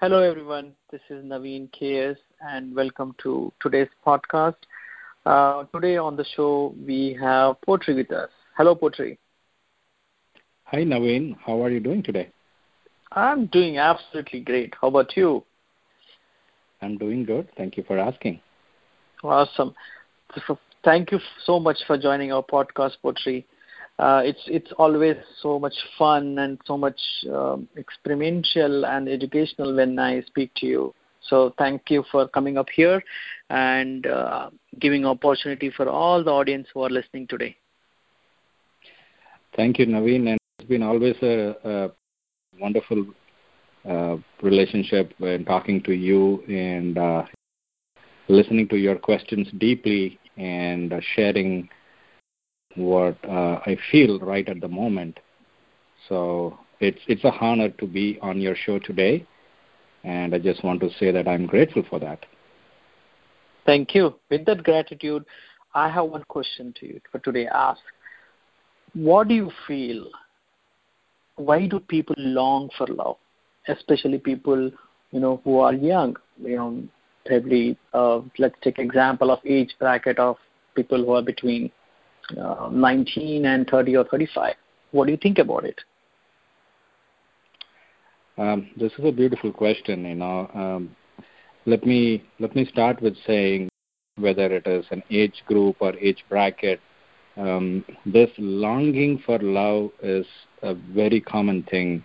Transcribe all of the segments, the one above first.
Hello, everyone. This is Naveen KS, and welcome to today's podcast. Uh, today on the show, we have Potri with us. Hello, Potri. Hi, Naveen. How are you doing today? I'm doing absolutely great. How about you? I'm doing good. Thank you for asking. Awesome. Thank you so much for joining our podcast, Potri. Uh, it's it's always so much fun and so much um, experiential and educational when I speak to you. So thank you for coming up here and uh, giving opportunity for all the audience who are listening today. Thank you, Naveen, and it's been always a, a wonderful uh, relationship when talking to you and uh, listening to your questions deeply and uh, sharing what uh, I feel right at the moment. So it's it's a honor to be on your show today, and I just want to say that I'm grateful for that. Thank you. With that gratitude, I have one question to you for today. Ask, what do you feel? Why do people long for love, especially people you know who are young? You know, probably uh, let's take example of age bracket of people who are between uh, 19 and 30 or 35. What do you think about it? Um, this is a beautiful question. You know, um, let me let me start with saying whether it is an age group or age bracket. Um, this longing for love is a very common thing.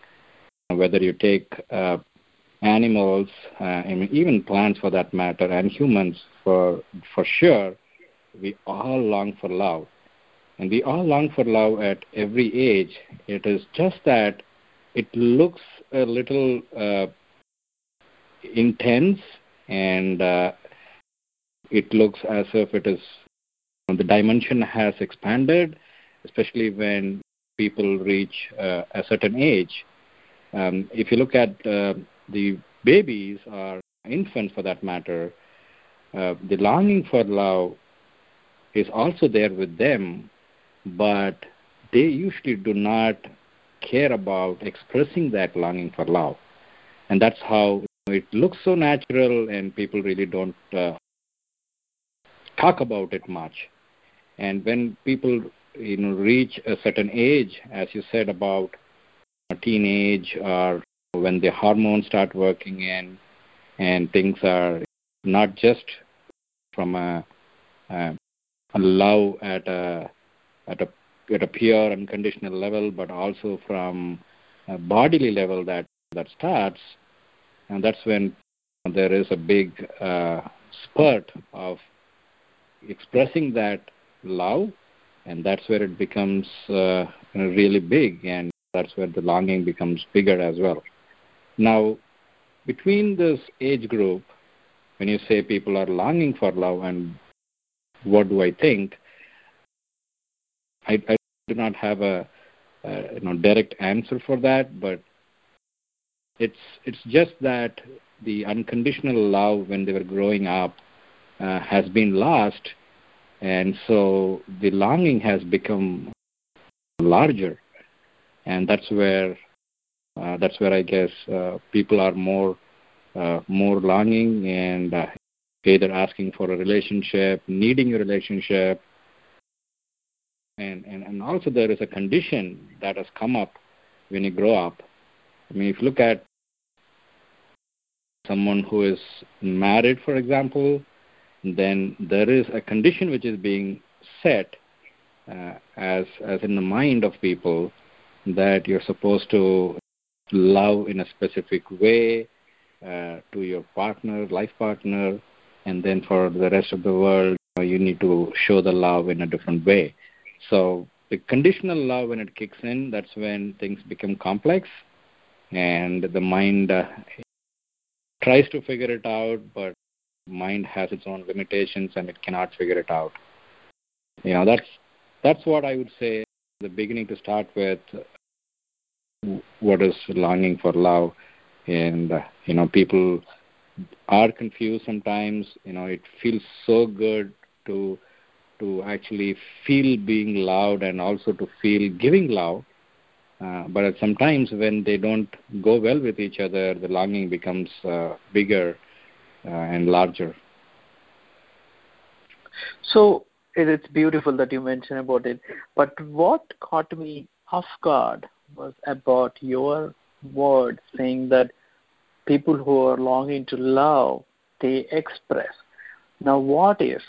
Whether you take uh, animals, uh, even plants for that matter, and humans for for sure, we all long for love. And we all long for love at every age. It is just that it looks a little uh, intense and uh, it looks as if it is the dimension has expanded, especially when people reach uh, a certain age. Um, if you look at uh, the babies or infants for that matter, uh, the longing for love is also there with them, but they usually do not care about expressing that longing for love. And that's how it looks so natural, and people really don't uh, talk about it much. And when people you know reach a certain age, as you said about teenage or when the hormones start working in, and things are not just from a, a, a love at a at a at a pure unconditional level, but also from a bodily level that that starts, and that's when there is a big uh, spurt of expressing that love, and that's where it becomes uh, really big, and that's where the longing becomes bigger as well. Now, between this age group, when you say people are longing for love, and what do I think? I, I do not have a, a you know direct answer for that, but it's it's just that the unconditional love when they were growing up uh, has been lost, and so the longing has become larger, and that's where uh, that's where I guess uh, people are more uh, more longing and uh, either asking for a relationship, needing a relationship, and, and, and also there is a condition that has come up when you grow up. I mean, if you look at someone who is married, for example, then there is a condition which is being set uh, as as in the mind of people that you're supposed to love in a specific way uh, to your partner, life partner, and then for the rest of the world, you need to show the love in a different way. So the conditional love, when it kicks in, that's when things become complex, and the mind uh, tries to figure it out, but mind has its own limitations and it cannot figure it out. You know, that's that's what I would say. The beginning to start with, what is longing for love, and uh, you know, people are confused sometimes. You know, it feels so good to to actually feel being loved and also to feel giving love. Uh, but sometimes when they don't go well with each other, the longing becomes uh, bigger uh, and larger. So it's beautiful that you mentioned about it. But what caught me off guard was about your word saying that people who are longing to love, they express. Now, what if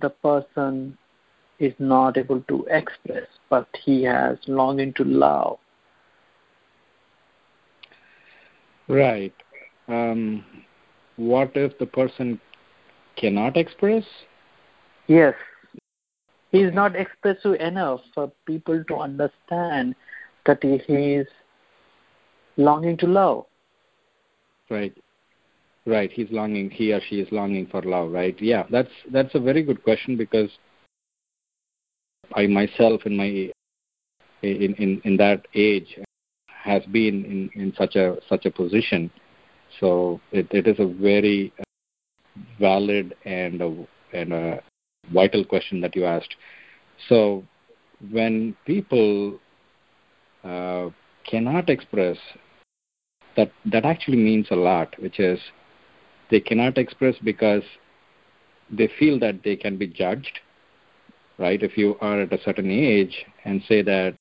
the person is not able to express, but he has longing to love? Right. Um, what if the person cannot express? Yes. He is not expressive enough for people to understand that he is longing to love. Right. Right. He's longing. He or she is longing for love. Right. Yeah. That's that's a very good question because I myself in my in in, in that age has been in, in such a such a position. So it, it is a very valid and a, and a vital question that you asked. So when people uh, cannot express that that actually means a lot, which is they cannot express because they feel that they can be judged, right? If you are at a certain age and say that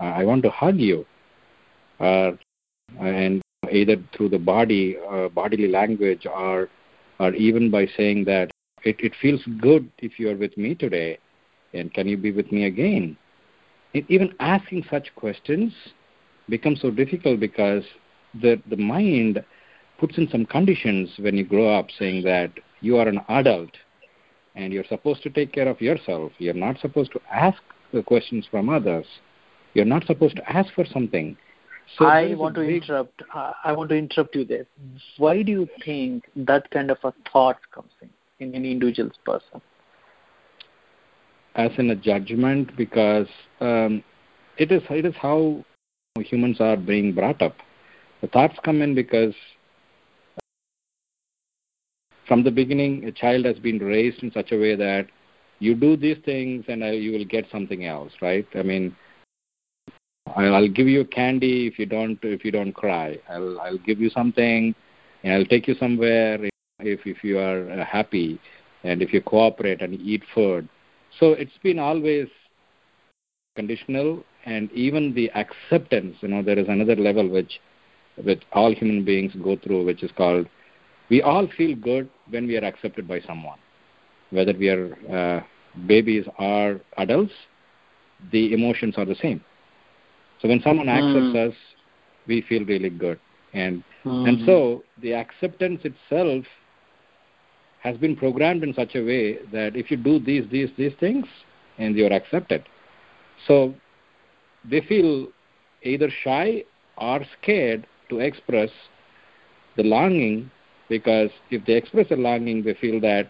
I want to hug you, uh, and either through the body, uh, bodily language, or or even by saying that it, it feels good if you are with me today, and can you be with me again? It, even asking such questions becomes so difficult because the the mind puts in some conditions when you grow up saying that you are an adult and you're supposed to take care of yourself. You're not supposed to ask the questions from others. You're not supposed to ask for something. So I want to big... interrupt. I want to interrupt you there. Why do you think that kind of a thought comes in in any individual's person? As in a judgment, because um, it is it is how humans are being brought up. The thoughts come in because from the beginning, a child has been raised in such a way that you do these things and you will get something else, right? I mean, I'll give you candy if you don't if you don't cry. I'll I'll give you something, and I'll take you somewhere if if you are uh, happy, and if you cooperate and eat food. So it's been always conditional, and even the acceptance. You know, there is another level which which all human beings go through, which is called we all feel good when we are accepted by someone, whether we are uh, babies or adults. The emotions are the same so when someone accepts mm. us, we feel really good. And mm. and so the acceptance itself has been programmed in such a way that if you do these, these, these things, and you're accepted. So they feel either shy or scared to express the longing because if they express a longing, they feel that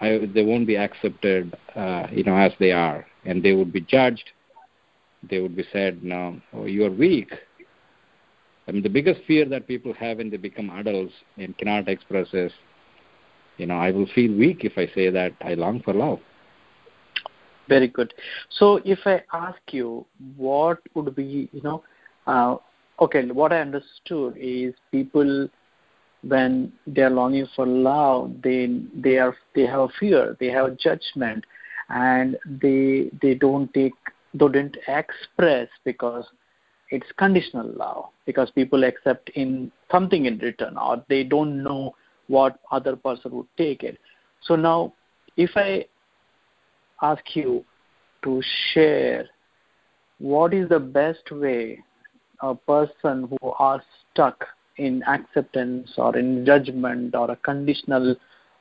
I, they won't be accepted, uh, you know, as they are, and they would be judged, they would be said, no, oh, you are weak. I mean, the biggest fear that people have when they become adults and cannot express is, you know, I will feel weak if I say that I long for love. Very good. So, if I ask you, what would be, you know, uh, okay, what I understood is people when they are longing for love, they they are they have fear, they have judgment, and they they don't take didn't express because it's conditional love because people accept in something in return or they don't know what other person would take it. So now if i ask you to share what is the best way a person who are stuck in acceptance or in judgment or a conditional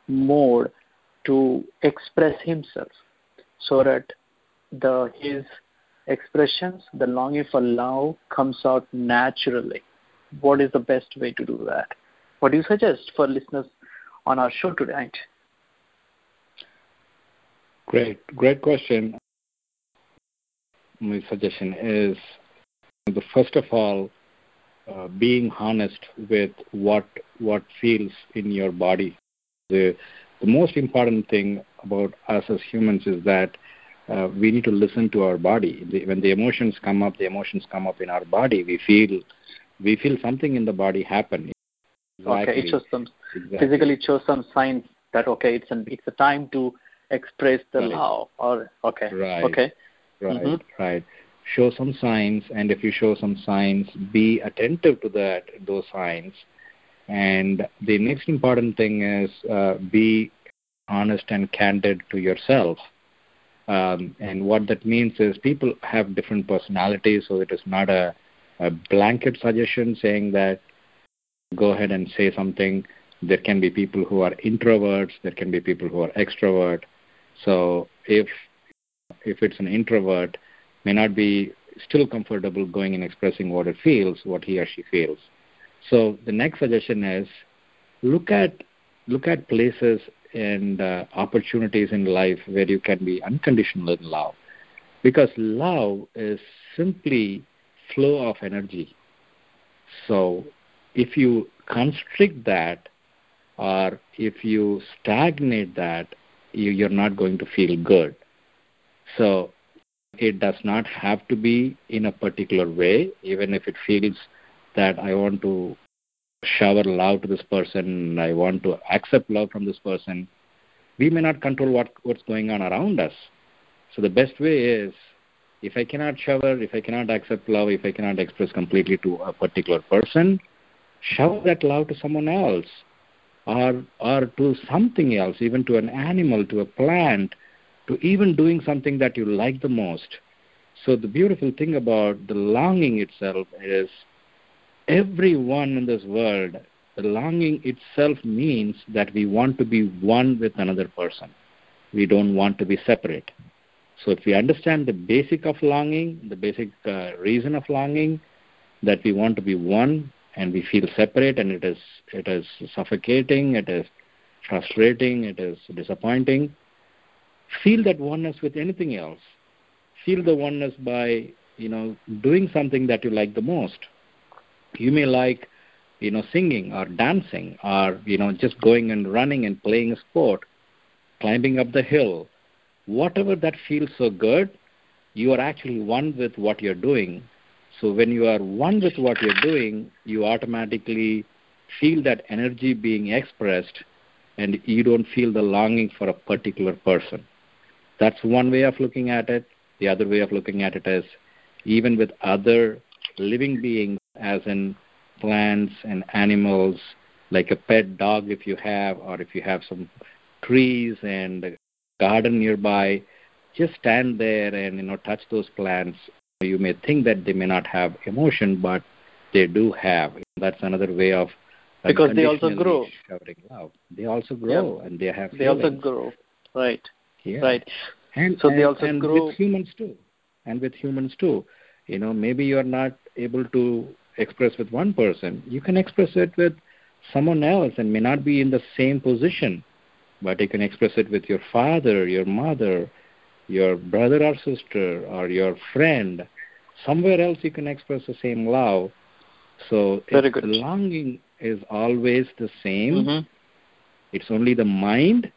mode to express himself so that the his expressions, the longing for love comes out naturally. What is the best way to do that? What do you suggest for listeners on our show tonight? Great, great question. My suggestion is the first of all, uh, being honest with what what feels in your body. The the most important thing about us as humans is that uh, we need to listen to our body. The, when the emotions come up, the emotions come up in our body. We feel we feel something in the body happen. Exactly. Okay, it shows some exactly. physically it shows some signs that okay, it's an it's a time to express the right. love. Or okay, right, okay, right, mm-hmm. right. Show some signs, and if you show some signs, be attentive to that those signs. And the next important thing is uh, be honest and candid to yourself. Um, and what that means is people have different personalities, so it is not a, a blanket suggestion saying that go ahead and say something. There can be people who are introverts, there can be people who are extrovert. So if if it's an introvert, may not be still comfortable going and expressing what it feels, what he or she feels. So the next suggestion is look at look at places and uh, opportunities in life where you can be unconditional in love. Because love is simply flow of energy. So if you constrict that or if you stagnate that, you, you're not going to feel good. So it does not have to be in a particular way, even if it feels that I want to shower love to this person, I want to accept love from this person, we may not control what, what's going on around us. So the best way is if I cannot shower, if I cannot accept love, if I cannot express completely to a particular person, shower that love to someone else or or to something else, even to an animal, to a plant, to even doing something that you like the most. So the beautiful thing about the longing itself is everyone in this world, the longing itself means that we want to be one with another person. We don't want to be separate. So if we understand the basic of longing, the basic uh, reason of longing, that we want to be one and we feel separate and it is it is suffocating, it is frustrating, it is disappointing. Feel that oneness with anything else. Feel the oneness by, you know, doing something that you like the most you may like, you know, singing or dancing or, you know, just going and running and playing a sport, climbing up the hill. Whatever that feels so good, you are actually one with what you're doing. So when you are one with what you're doing, you automatically feel that energy being expressed and you don't feel the longing for a particular person. That's one way of looking at it. The other way of looking at it is even with other living beings, as in plants and animals, like a pet dog if you have, or if you have some trees and a garden nearby, just stand there and you know touch those plants. You may think that they may not have emotion, but they do have. That's another way of because they also grow. Love. They also grow yep. and they have. They feelings. also grow, right? Yeah. Right. And so and, they also and grow. with humans too, and with humans too. You know, maybe you are not able to express with one person, you can express it with someone else and may not be in the same position, but you can express it with your father, your mother, your brother or sister, or your friend. Somewhere else you can express the same love. So Very good. the longing is always the same. Mm-hmm. It's only the mind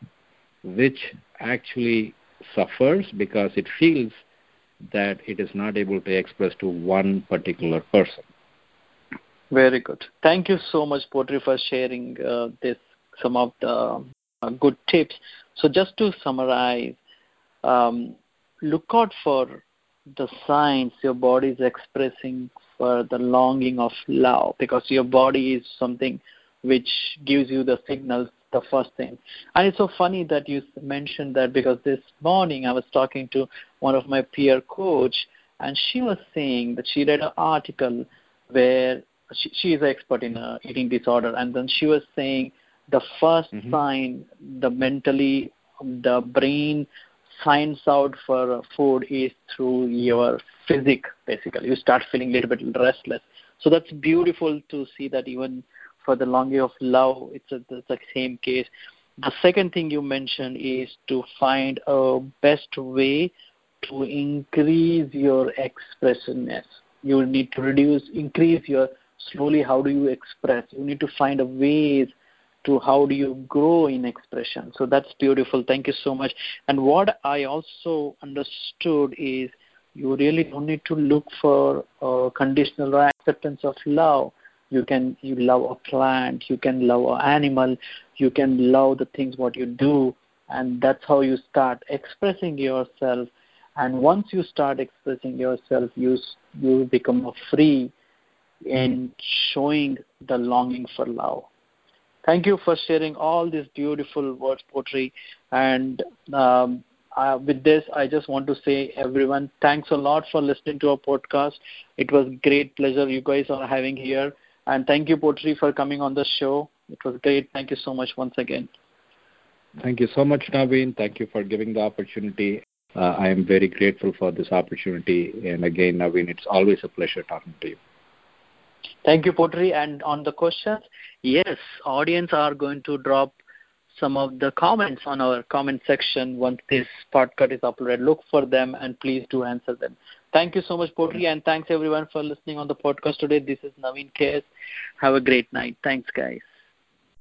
which actually suffers because it feels that it is not able to express to one particular person. Very good. Thank you so much, Potri, for sharing uh, this some of the uh, good tips. So, just to summarize, um, look out for the signs your body is expressing for the longing of love, because your body is something which gives you the signals. The first thing, and it's so funny that you mentioned that because this morning I was talking to one of my peer coach, and she was saying that she read an article where she, she is an expert in uh, eating disorder, and then she was saying the 1st mm-hmm. sign, the mentally, the brain finds out for food is through your physic. Basically, you start feeling a little bit restless. So that's beautiful to see that even for the longing of love, it's, a, it's the same case. The second thing you mentioned is to find a best way to increase your expressiveness. You need to reduce, increase your slowly how do you express you need to find a ways to how do you grow in expression. So that's beautiful. Thank you so much. And what I also understood is you really don't need to look for uh, conditional acceptance of love. You can you love a plant, you can love an animal, you can love the things what you do, and that's how you start expressing yourself. And once you start expressing yourself, you you become free in showing the longing for love. Thank you for sharing all these beautiful words, Potri And um, uh, with this, I just want to say, everyone, thanks a lot for listening to our podcast. It was great pleasure you guys are having here. And thank you, Potri, for coming on the show. It was great. Thank you so much once again. Thank you so much, Naveen. Thank you for giving the opportunity. Uh, I am very grateful for this opportunity. And again, Naveen, it's always a pleasure talking to you. Thank you, Potri. And on the questions, yes, audience are going to drop some of the comments on our comment section once this podcast is uploaded. Look for them and please do answer them. Thank you so much, Potri, and thanks everyone for listening on the podcast today. This is Naveen KS. Have a great night. Thanks, guys.